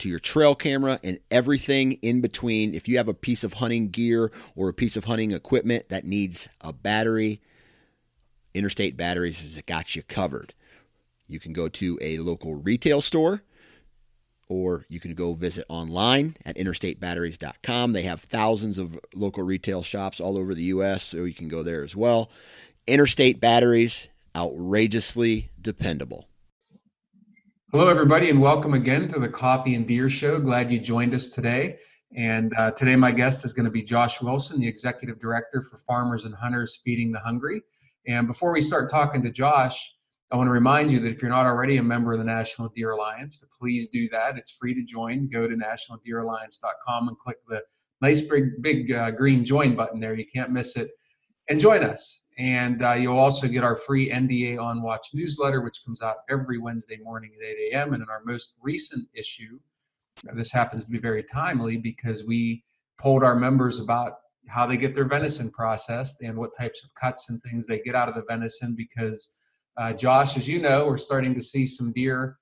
to your trail camera and everything in between. If you have a piece of hunting gear or a piece of hunting equipment that needs a battery, Interstate Batteries has got you covered. You can go to a local retail store or you can go visit online at interstatebatteries.com. They have thousands of local retail shops all over the U.S., so you can go there as well. Interstate Batteries, outrageously dependable. Hello, everybody, and welcome again to the Coffee and Deer Show. Glad you joined us today. And uh, today, my guest is going to be Josh Wilson, the Executive Director for Farmers and Hunters Feeding the Hungry. And before we start talking to Josh, I want to remind you that if you're not already a member of the National Deer Alliance, to please do that. It's free to join. Go to nationaldeeralliance.com and click the nice big, big uh, green join button there. You can't miss it. And join us. And uh, you'll also get our free NDA on Watch newsletter, which comes out every Wednesday morning at 8 a.m. And in our most recent issue, this happens to be very timely because we polled our members about how they get their venison processed and what types of cuts and things they get out of the venison. Because, uh, Josh, as you know, we're starting to see some deer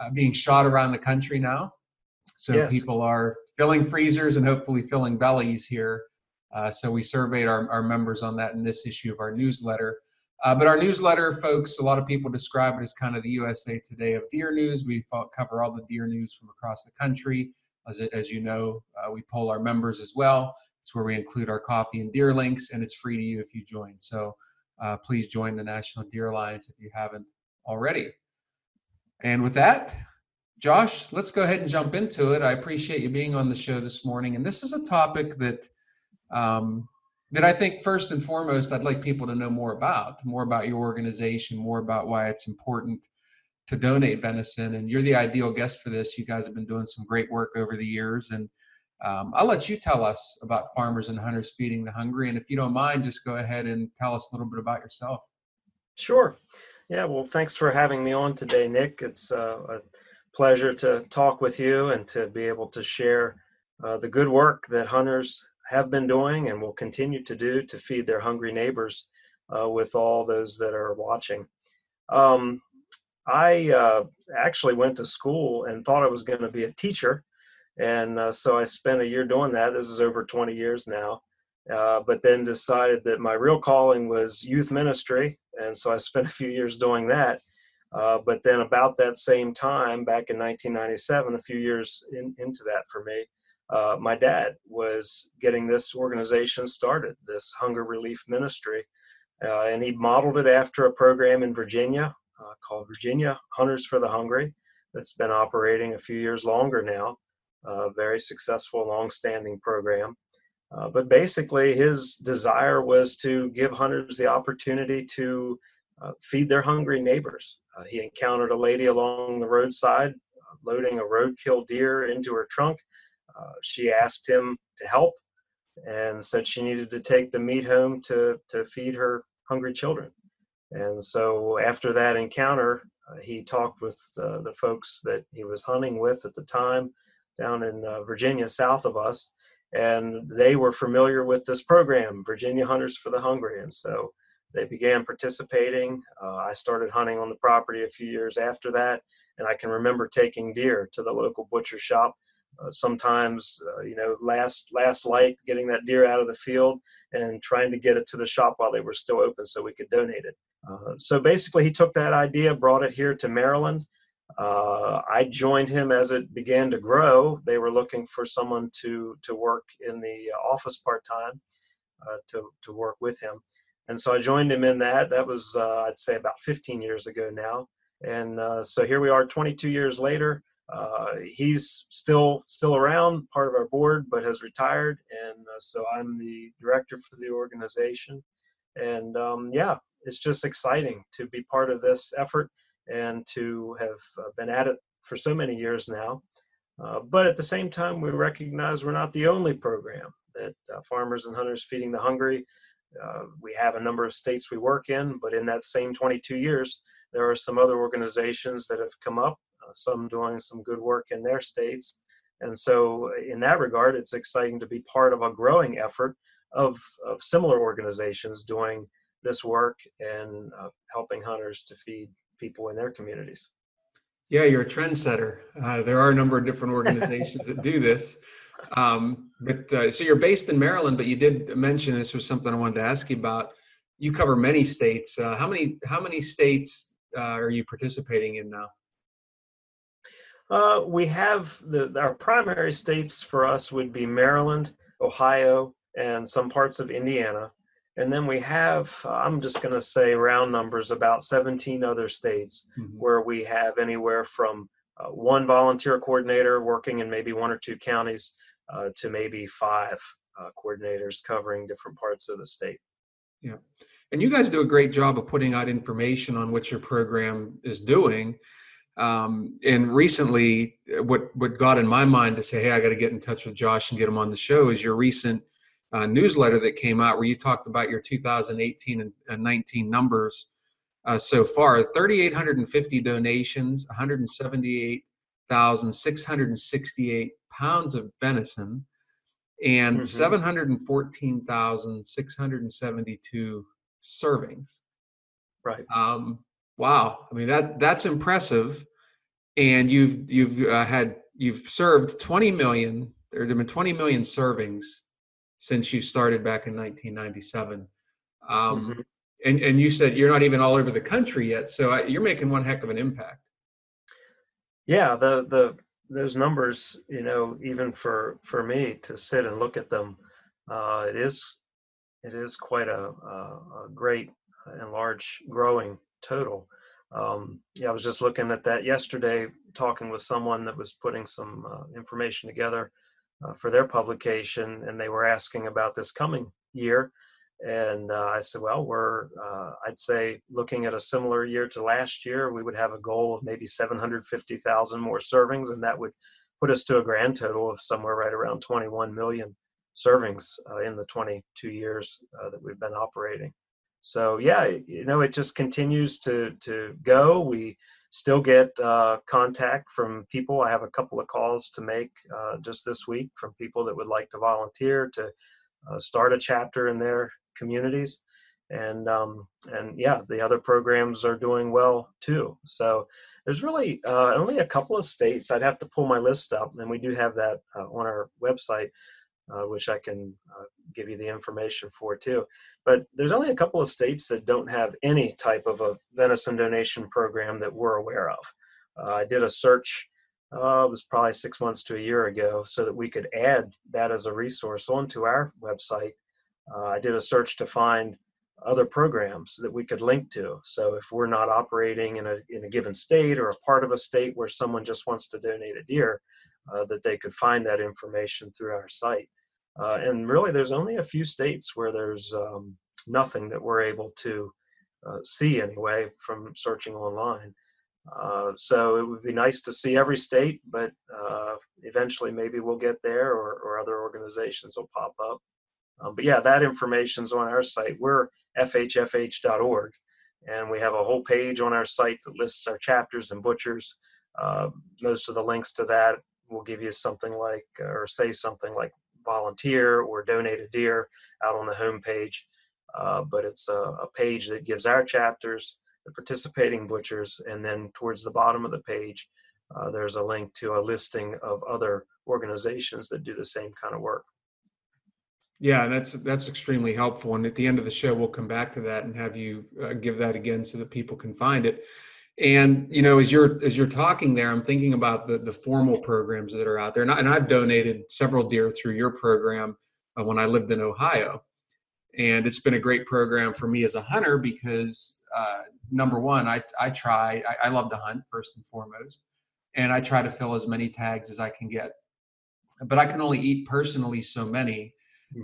uh, being shot around the country now. So yes. people are filling freezers and hopefully filling bellies here uh, so we surveyed our, our members on that in this issue of our newsletter. Uh, but our newsletter, folks, a lot of people describe it as kind of the USA Today of deer news. We cover all the deer news from across the country. As, it, as you know, uh, we poll our members as well. It's where we include our coffee and deer links, and it's free to you if you join. So uh, please join the National Deer Alliance if you haven't already. And with that, Josh, let's go ahead and jump into it. I appreciate you being on the show this morning. And this is a topic that um, that I think first and foremost I'd like people to know more about, more about your organization, more about why it's important to donate venison. And you're the ideal guest for this. You guys have been doing some great work over the years, and um, I'll let you tell us about Farmers and Hunters Feeding the Hungry. And if you don't mind, just go ahead and tell us a little bit about yourself. Sure. Yeah. Well, thanks for having me on today, Nick. It's uh, a pleasure to talk with you and to be able to share uh, the good work that hunters have been doing and will continue to do to feed their hungry neighbors uh, with all those that are watching. Um, I uh, actually went to school and thought I was going to be a teacher. And uh, so I spent a year doing that. This is over 20 years now. Uh, but then decided that my real calling was youth ministry. And so I spent a few years doing that. Uh, but then, about that same time, back in 1997, a few years in, into that for me, uh, my dad was getting this organization started, this hunger relief ministry, uh, and he modeled it after a program in Virginia uh, called Virginia Hunters for the Hungry that's been operating a few years longer now. A very successful, long-standing program. Uh, but basically, his desire was to give hunters the opportunity to uh, feed their hungry neighbors. Uh, he encountered a lady along the roadside loading a roadkill deer into her trunk uh, she asked him to help and said she needed to take the meat home to, to feed her hungry children. And so after that encounter, uh, he talked with uh, the folks that he was hunting with at the time down in uh, Virginia, south of us, and they were familiar with this program, Virginia Hunters for the Hungry. And so they began participating. Uh, I started hunting on the property a few years after that, and I can remember taking deer to the local butcher shop uh, sometimes uh, you know last last light getting that deer out of the field and trying to get it to the shop while they were still open so we could donate it uh, so basically he took that idea brought it here to maryland Uh, I joined him as it began to grow. They were looking for someone to to work in the office part time, uh, to to work with him, and so I joined him in that. That was I'd say about 15 years ago now, and uh, so here we are, 22 years later. Uh, he's still still around, part of our board, but has retired, and uh, so I'm the director for the organization. And um, yeah, it's just exciting to be part of this effort and to have uh, been at it for so many years now. Uh, but at the same time, we recognize we're not the only program that uh, Farmers and Hunters Feeding the Hungry. Uh, we have a number of states we work in, but in that same 22 years, there are some other organizations that have come up, some doing some good work in their states. And so, in that regard, it's exciting to be part of a growing effort of, of similar organizations doing this work and uh, helping hunters to feed people in their communities. Yeah, you're a trendsetter. Uh, there are a number of different organizations that do this. Um, but uh, so you're based in Maryland, but you did mention this was something I wanted to ask you about. You cover many states. Uh, how many how many states uh, are you participating in now? Uh, we have the our primary states for us would be Maryland, Ohio, and some parts of Indiana. And then we have, uh, I'm just going to say round numbers, about 17 other states mm-hmm. where we have anywhere from uh, one volunteer coordinator working in maybe one or two counties uh, to maybe five uh, coordinators covering different parts of the state. Yeah. And you guys do a great job of putting out information on what your program is doing. Um, and recently, uh, what what got in my mind to say, "Hey, I got to get in touch with Josh and get him on the show," is your recent uh, newsletter that came out where you talked about your 2018 and 19 numbers uh, so far 3,850 donations, 178,668 pounds of venison, and mm-hmm. 714,672 servings. Right. Um, wow. I mean that that's impressive. And you've you've uh, had you've served 20 million. There have been 20 million servings since you started back in 1997. Um, mm-hmm. and, and you said you're not even all over the country yet, so you're making one heck of an impact. Yeah, the the those numbers, you know, even for for me to sit and look at them, uh, it is it is quite a, a, a great and large growing total. Um, yeah, I was just looking at that yesterday, talking with someone that was putting some uh, information together uh, for their publication, and they were asking about this coming year. And uh, I said, well, we're, uh, I'd say, looking at a similar year to last year, we would have a goal of maybe 750,000 more servings, and that would put us to a grand total of somewhere right around 21 million servings uh, in the 22 years uh, that we've been operating. So yeah, you know, it just continues to to go. We still get uh, contact from people. I have a couple of calls to make uh, just this week from people that would like to volunteer to uh, start a chapter in their communities. And um, and yeah, the other programs are doing well too. So there's really uh, only a couple of states. I'd have to pull my list up, and we do have that uh, on our website uh, which I can give you the information for too. But there's only a couple of states that don't have any type of a venison donation program that we're aware of. Uh, I did a search, uh, it was probably six months to a year ago, so that we could add that as a resource onto our website. Uh, I did a search to find other programs that we could link to. So if we're not operating in a in a given state or a part of a state where someone just wants to donate a deer, uh, that they could find that information through our site. Uh, and really, there's only a few states where there's um, nothing that we're able to uh, see anyway from searching online. Uh, so it would be nice to see every state, but uh, eventually maybe we'll get there or, or other organizations will pop up. Um, but yeah, that information's on our site. We're fhfh.org, and we have a whole page on our site that lists our chapters and butchers. Uh, most of the links to that will give you something like, or say something like volunteer or donate a deer out on the homepage. Uh, but it's a, a, page that gives our chapters, the participating butchers, and then towards the bottom of the page, uh, there's a link to a listing of other organizations that do the same kind of work. Yeah, that's that's extremely helpful. And at the end of the show, we'll come back to that and have you uh, give that again so that people can find it. And you know, as you're as you're talking there, I'm thinking about the the formal programs that are out there, and, I, and I've donated several deer through your program uh, when I lived in Ohio, and it's been a great program for me as a hunter because uh, number one, I I try I, I love to hunt first and foremost, and I try to fill as many tags as I can get, but I can only eat personally so many.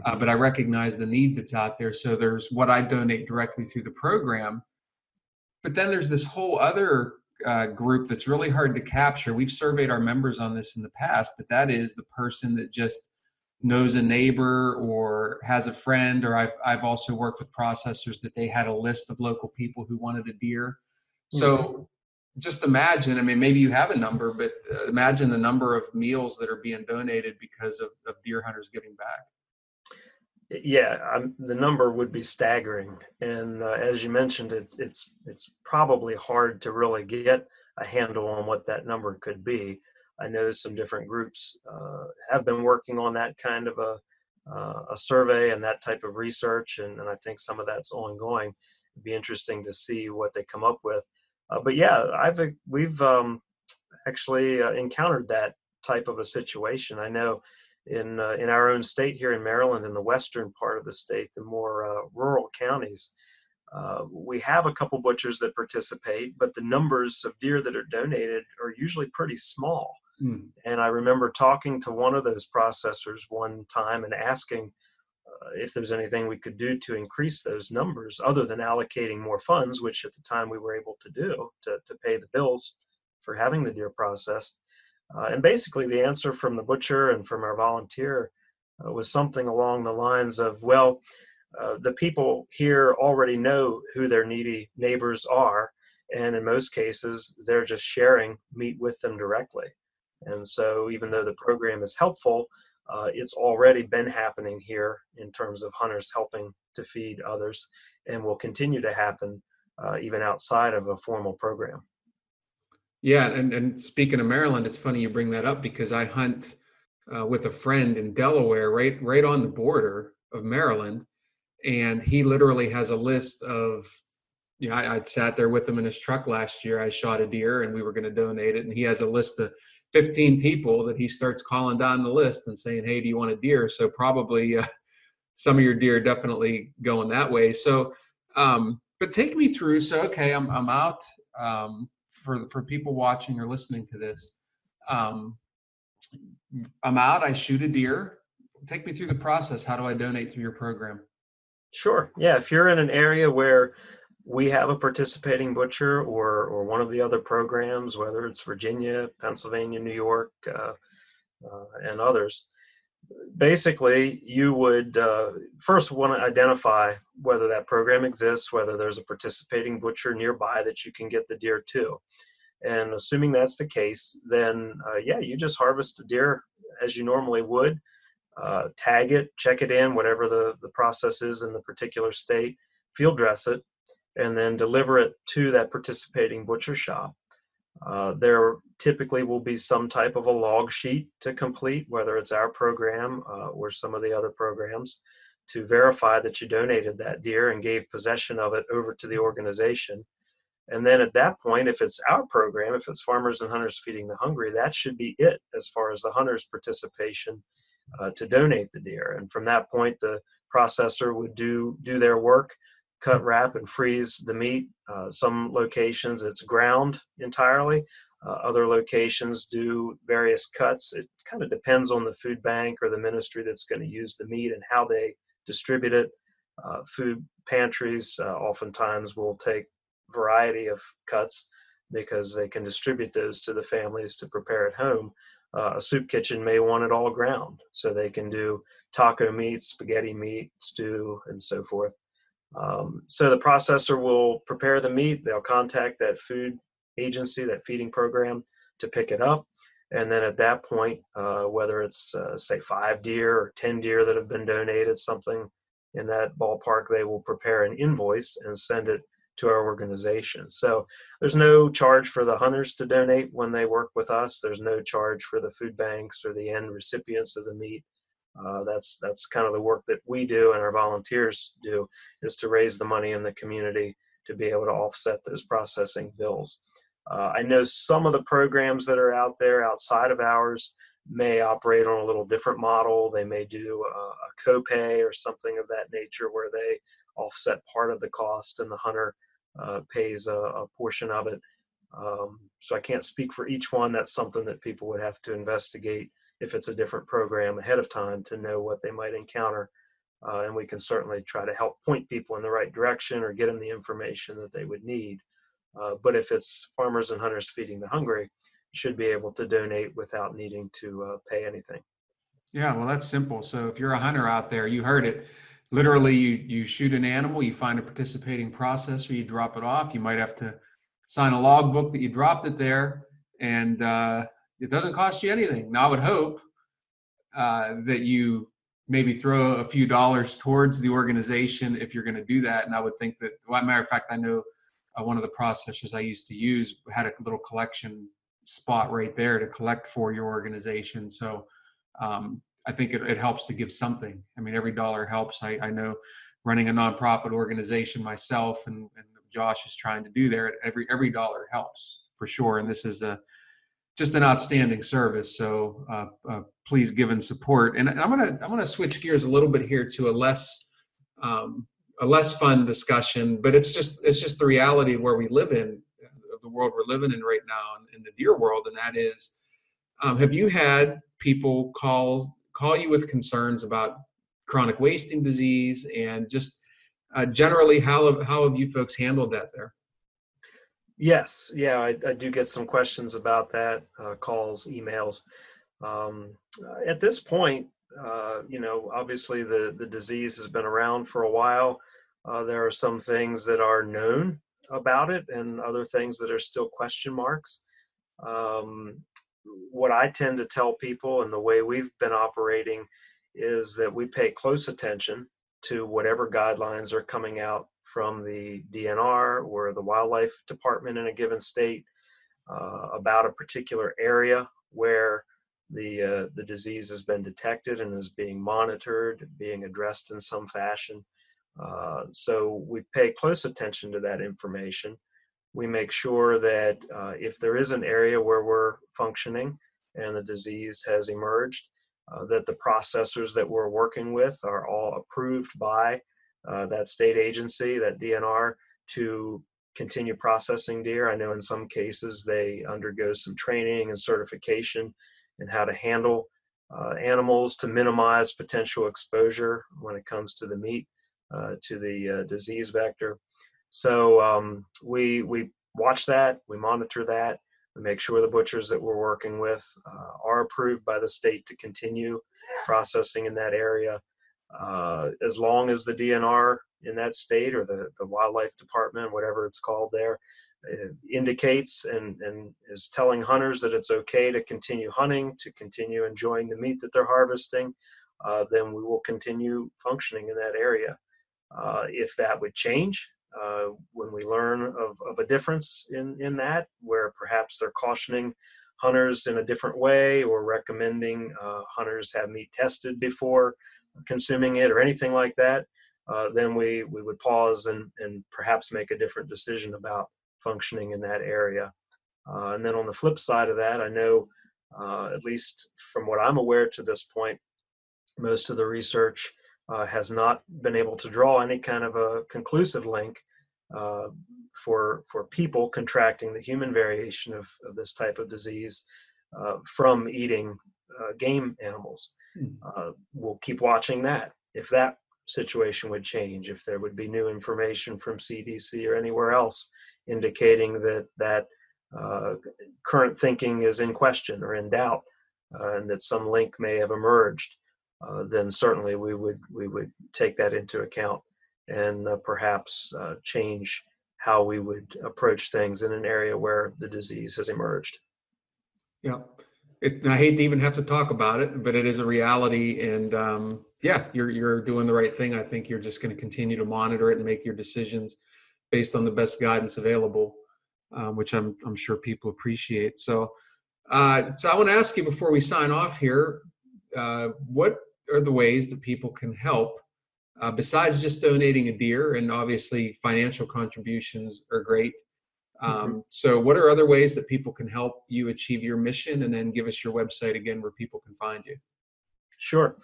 Uh, mm-hmm. but I recognize the need that's out there. So there's what I donate directly through the program, but then there's this whole other uh, group that's really hard to capture. We've surveyed our members on this in the past, but that is the person that just knows a neighbor or has a friend. Or I've I've also worked with processors that they had a list of local people who wanted a deer. So mm-hmm. just imagine. I mean, maybe you have a number, but uh, imagine the number of meals that are being donated because of, of deer hunters giving back yeah, I'm, the number would be staggering, and uh, as you mentioned, it's it's it's probably hard to really get a handle on what that number could be. I know some different groups uh, have been working on that kind of a uh, a survey and that type of research, and, and I think some of that's ongoing. It'd be interesting to see what they come up with. Uh, but yeah, I've we've um, actually uh, encountered that type of a situation. I know in uh, in our own state here in Maryland, in the western part of the state, the more uh, rural counties, uh, we have a couple butchers that participate, but the numbers of deer that are donated are usually pretty small. Mm. And I remember talking to one of those processors one time and asking uh, if there's anything we could do to increase those numbers other than allocating more funds, which at the time we were able to do to, to pay the bills for having the deer processed. Uh, and basically, the answer from the butcher and from our volunteer uh, was something along the lines of, well, uh, the people here already know who their needy neighbors are, and in most cases, they're just sharing meat with them directly. And so, even though the program is helpful, uh, it's already been happening here in terms of hunters helping to feed others, and will continue to happen uh, even outside of a formal program. Yeah, and, and speaking of Maryland, it's funny you bring that up because I hunt uh, with a friend in Delaware, right right on the border of Maryland, and he literally has a list of, you know, I, I sat there with him in his truck last year. I shot a deer, and we were going to donate it, and he has a list of 15 people that he starts calling down the list and saying, "Hey, do you want a deer?" So probably uh, some of your deer definitely going that way. So, um, but take me through. So, okay, I'm I'm out. Um, for for people watching or listening to this um, i'm out i shoot a deer. Take me through the process. How do i donate through your program? Sure. Yeah if you're in an area where we have a participating butcher or or one of the other programs whether it's virginia pennsylvania new york uh, uh, and others basically you would uh, first want to identify whether that program exists whether there's a participating butcher nearby that you can get the deer to. And assuming that's the case then uh, yeah you just harvest a deer as you normally would uh, tag it check it in whatever the, the process is in the particular state field dress it and then deliver it to that participating butcher shop. Uh, there typically will be some type of a log sheet to complete, whether it's our program uh, or some of the other programs, to verify that you donated that deer and gave possession of it over to the organization. And then at that point, if it's our program, if it's Farmers and Hunters Feeding the Hungry, that should be it as far as the hunters' participation uh, to donate the deer. And from that point, the processor would do do their work cut, wrap, and freeze the meat. Uh, some locations it's ground entirely. Uh, other locations do various cuts. It kind of depends on the food bank or the ministry that's going to use the meat and how they distribute it. Uh, food pantries uh, oftentimes will take variety of cuts because they can distribute those to the families to prepare at home. Uh, a soup kitchen may want it all ground, so they can do taco meat, spaghetti meat, stew, and so forth. Um, so the processor will prepare the meat. They'll contact that food agency, that feeding program, to pick it up. And then at that point, uh, whether it's uh, say five deer or ten deer that have been donated, something in that ballpark, they will prepare an invoice and send it to our organization. So there's no charge for the hunters to donate when they work with us. There's no charge for the food banks or the end recipients of the meat. Uh, that's that's kind of the work that we do and our volunteers do is to raise the money in the community to be able to offset those processing bills. Uh, I know some of the programs that are out there outside of ours may operate on a little different model. They may do a, a copay or something of that nature where they offset part of the cost and the hunter uh, pays a, a, portion of it. Um, so I can't speak for each one. That's something that people would have to investigate if it's a different program ahead of time to know what they might encounter. Uh, and we can certainly try to help point people in the right direction or get them the information that they would need. Uh, but if it's farmers and hunters feeding the hungry, should be able to donate without needing to uh, pay anything. Yeah, well, that's simple. So if you're a hunter out there, you heard it. Literally, you you shoot an animal, you find a participating processor, you drop it off. You might have to sign a logbook that you dropped it there, and uh, it doesn't cost you anything. Now, I would hope uh, that you maybe throw a few dollars towards the organization if you're going to do that. And I would think that, well, matter of fact, I know uh, one of the processors I used to use had a little collection spot right there to collect for your organization. So um, I think it, it, helps to give something. I mean, every dollar helps. I, I know running a nonprofit organization myself, and, and, Josh is trying to do there. Every every dollar helps for sure. And this is a just an outstanding service. So uh, uh, please give and support. And I'm gonna I'm gonna switch gears a little bit here to a less um, a less fun discussion, but it's just it's just the reality of where we live in, the world we're living in right now, in, the deer world, and that is, um, have you had people call call you with concerns about chronic wasting disease and just uh, generally how have, how have you folks handled that there? Yes, yeah, I, I do get some questions about that, uh, calls, emails. Um, at this point, uh, you know, obviously the, the disease has been around for a while. Uh, there are some things that are known about it and other things that are still question marks. Um, what I tend to tell people and the way we've been operating is that we pay close attention to whatever guidelines are coming out from the DNR or the wildlife department in a given state uh, about a particular area where the uh, the disease has been detected and is being monitored, being addressed in some fashion. Uh, so we pay close attention to that information. We make sure that uh, if there is an area where we're functioning and the disease has emerged, uh, that the processors that we're working with are all approved by uh, that state agency, that DNR, to continue processing deer. I know in some cases they undergo some training and certification in how to handle uh, animals to minimize potential exposure when it comes to the meat. Uh, to the uh, disease vector. So um, we we watch that, we monitor that, we make sure the butchers that we're working with uh, are approved by the state to continue processing in that area. Uh, as long as the DNR in that state or the, the wildlife department, whatever it's called there, uh, indicates and, and is telling hunters that it's okay to continue hunting, to continue enjoying the meat that they're harvesting, uh, then we will continue functioning in that area. Uh, if that would change, uh, when we learn of, of a difference in, in that, where perhaps they're cautioning hunters in a different way or recommending uh, hunters have meat tested before consuming it or anything like that, uh, then we, we would pause and, and perhaps make a different decision about functioning in that area. Uh, and then on the flip side of that, I know, at least from what I'm aware to this point, most of the research uh, has not been able to draw any kind of a conclusive link uh, for for people contracting the human variation of, of this type of disease uh, from eating uh, game animals. Mm. we'll keep watching that. If that situation would change, if there would be new information from CDC or anywhere else indicating that that uh, current thinking is in question or in doubt, uh, and that some link may have emerged, uh, then certainly we would we would take that into account and uh, perhaps uh, change how we would approach things in an area where the disease has emerged. Yeah, it, I hate to even have to talk about it, but it is a reality, and um, yeah, you're you're doing the right thing. I think you're just going to continue to monitor it and make your decisions based on the best guidance available, um, which I'm I'm sure people appreciate. So, uh, so I want to ask you before we sign off here, uh, what are the ways that people can help uh, besides just donating a deer, and obviously financial contributions are great. Um, mm-hmm. So, what are other ways that people can help you achieve your mission? And then give us your website again where people can find you. Sure.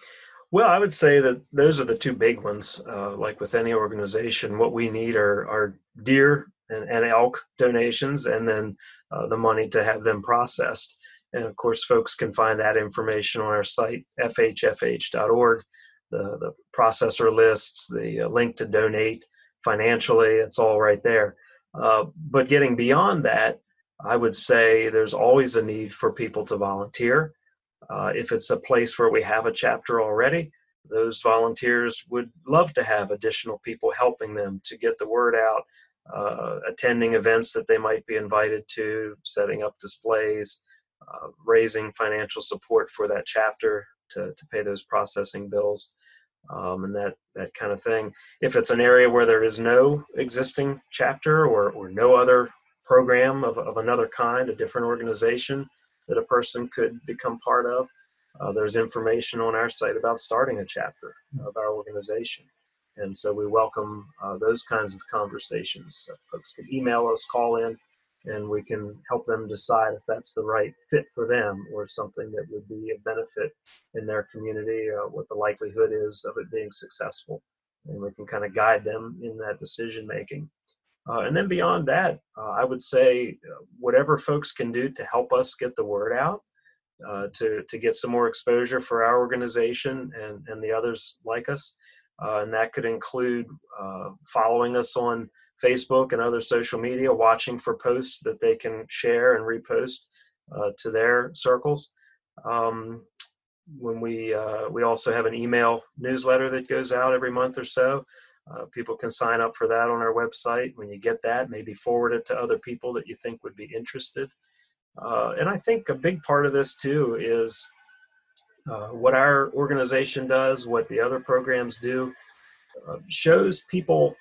Well, I would say that those are the two big ones. Uh, like with any organization, what we need are, are deer and, and elk donations, and then uh, the money to have them processed. And of course, folks can find that information on our site, fhfh.org, the, the processor lists, the uh, link to donate financially, it's all right there. Uh, but getting beyond that, I would say there's always a need for people to volunteer. Uh, if it's a place where we have a chapter already, those volunteers would love to have additional people helping them to get the word out, uh, attending events that they might be invited to, setting up displays, uh, raising financial support for that chapter to, to pay those processing bills. Um, and that that kind of thing. If it's an area where there is no existing chapter or, or no other program of, of another kind, a different organization, that a person could become part of. Uh, there's information on our site about starting a chapter of our organization. And so we welcome uh, those kinds of conversations. Folks can email us, call in, and we can help them decide if that's the right fit for them or something that would be a benefit in their community, uh, what the likelihood is of it being successful. And we can kind of guide them in that decision making. Uh, and then beyond that, uh, I would say uh, whatever folks can do to help us get the word out, uh, to, to get some more exposure for our organization and, and the others like us. And that could include following us on Facebook and other social media, watching for posts that they can share and repost to their circles. Um, when we we also have an email newsletter that goes out every month or so uh, people can sign up for that on our website. When you get that, maybe forward it to other people that you think would be interested. Uh, and I think a big part of this too is uh, what our organization does, what the other programs do, uh, shows people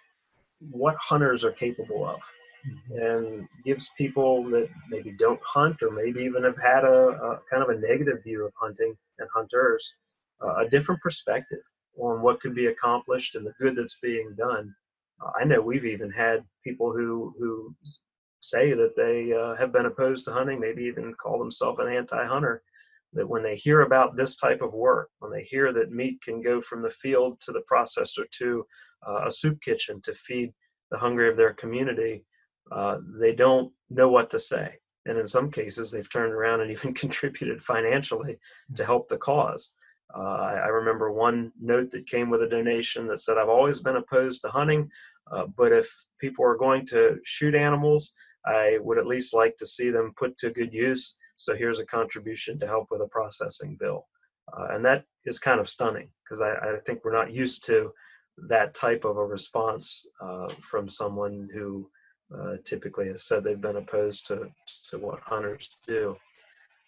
what hunters are capable of mm-hmm. and gives people that maybe don't hunt or maybe even have had a, a kind of a negative view of hunting and hunters uh, a different perspective on what can be accomplished and the good that's being done. Uh, I know we've even had people who who say that they uh, have been opposed to hunting, maybe even call themselves an anti-hunter. That when they hear about this type of work, when they hear that meat can go from the field to the processor to uh, a soup kitchen to feed the hungry of their community, uh, they don't know what to say. And in some cases, they've turned around and even contributed financially to help the cause. Uh, I remember one note that came with a donation that said, I've always been opposed to hunting, uh, but if people are going to shoot animals, I would at least like to see them put to good use. So here's a contribution to help with a processing bill. Uh, and that is kind of stunning because I, I, think we're not used to that type of a response uh, from someone who uh, typically has said they've been opposed to, to what hunters do.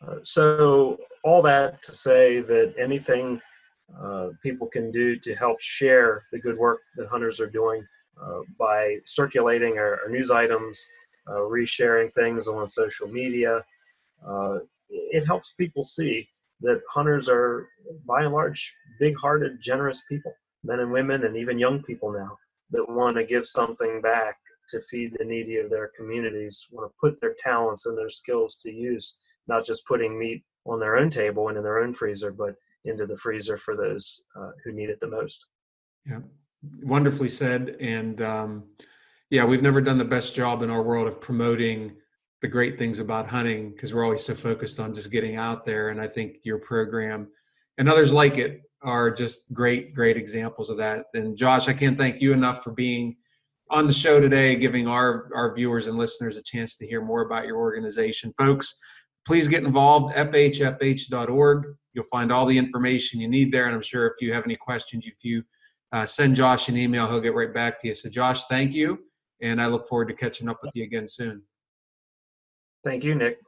Uh, so all that to say that anything uh, people can do to help share the good work that hunters are doing uh, by circulating our, our news items, resharing things on social media, uh, it helps people see that hunters are by and large big-hearted, generous people, men and women, and even young people now that want to give something back to feed the needy of their communities, want to put their talents and their skills to use not just putting meat on their own table and in their own freezer, but into the freezer for those uh, who need it the most. Yeah, wonderfully said. And um, yeah, we've never done the best job in our world of promoting the great things about hunting because we're always so focused on just getting out there. And I think your program and others like it are just great, great examples of that. And Josh, I can't thank you enough for being on the show today, giving our, our viewers and listeners a chance to hear more about your organization. Folks, please get involved fhfh.org you'll find all the information you need there and i'm sure if you have any questions if you uh, send josh an email he'll get right back to you so josh thank you and i look forward to catching up with you again soon thank you nick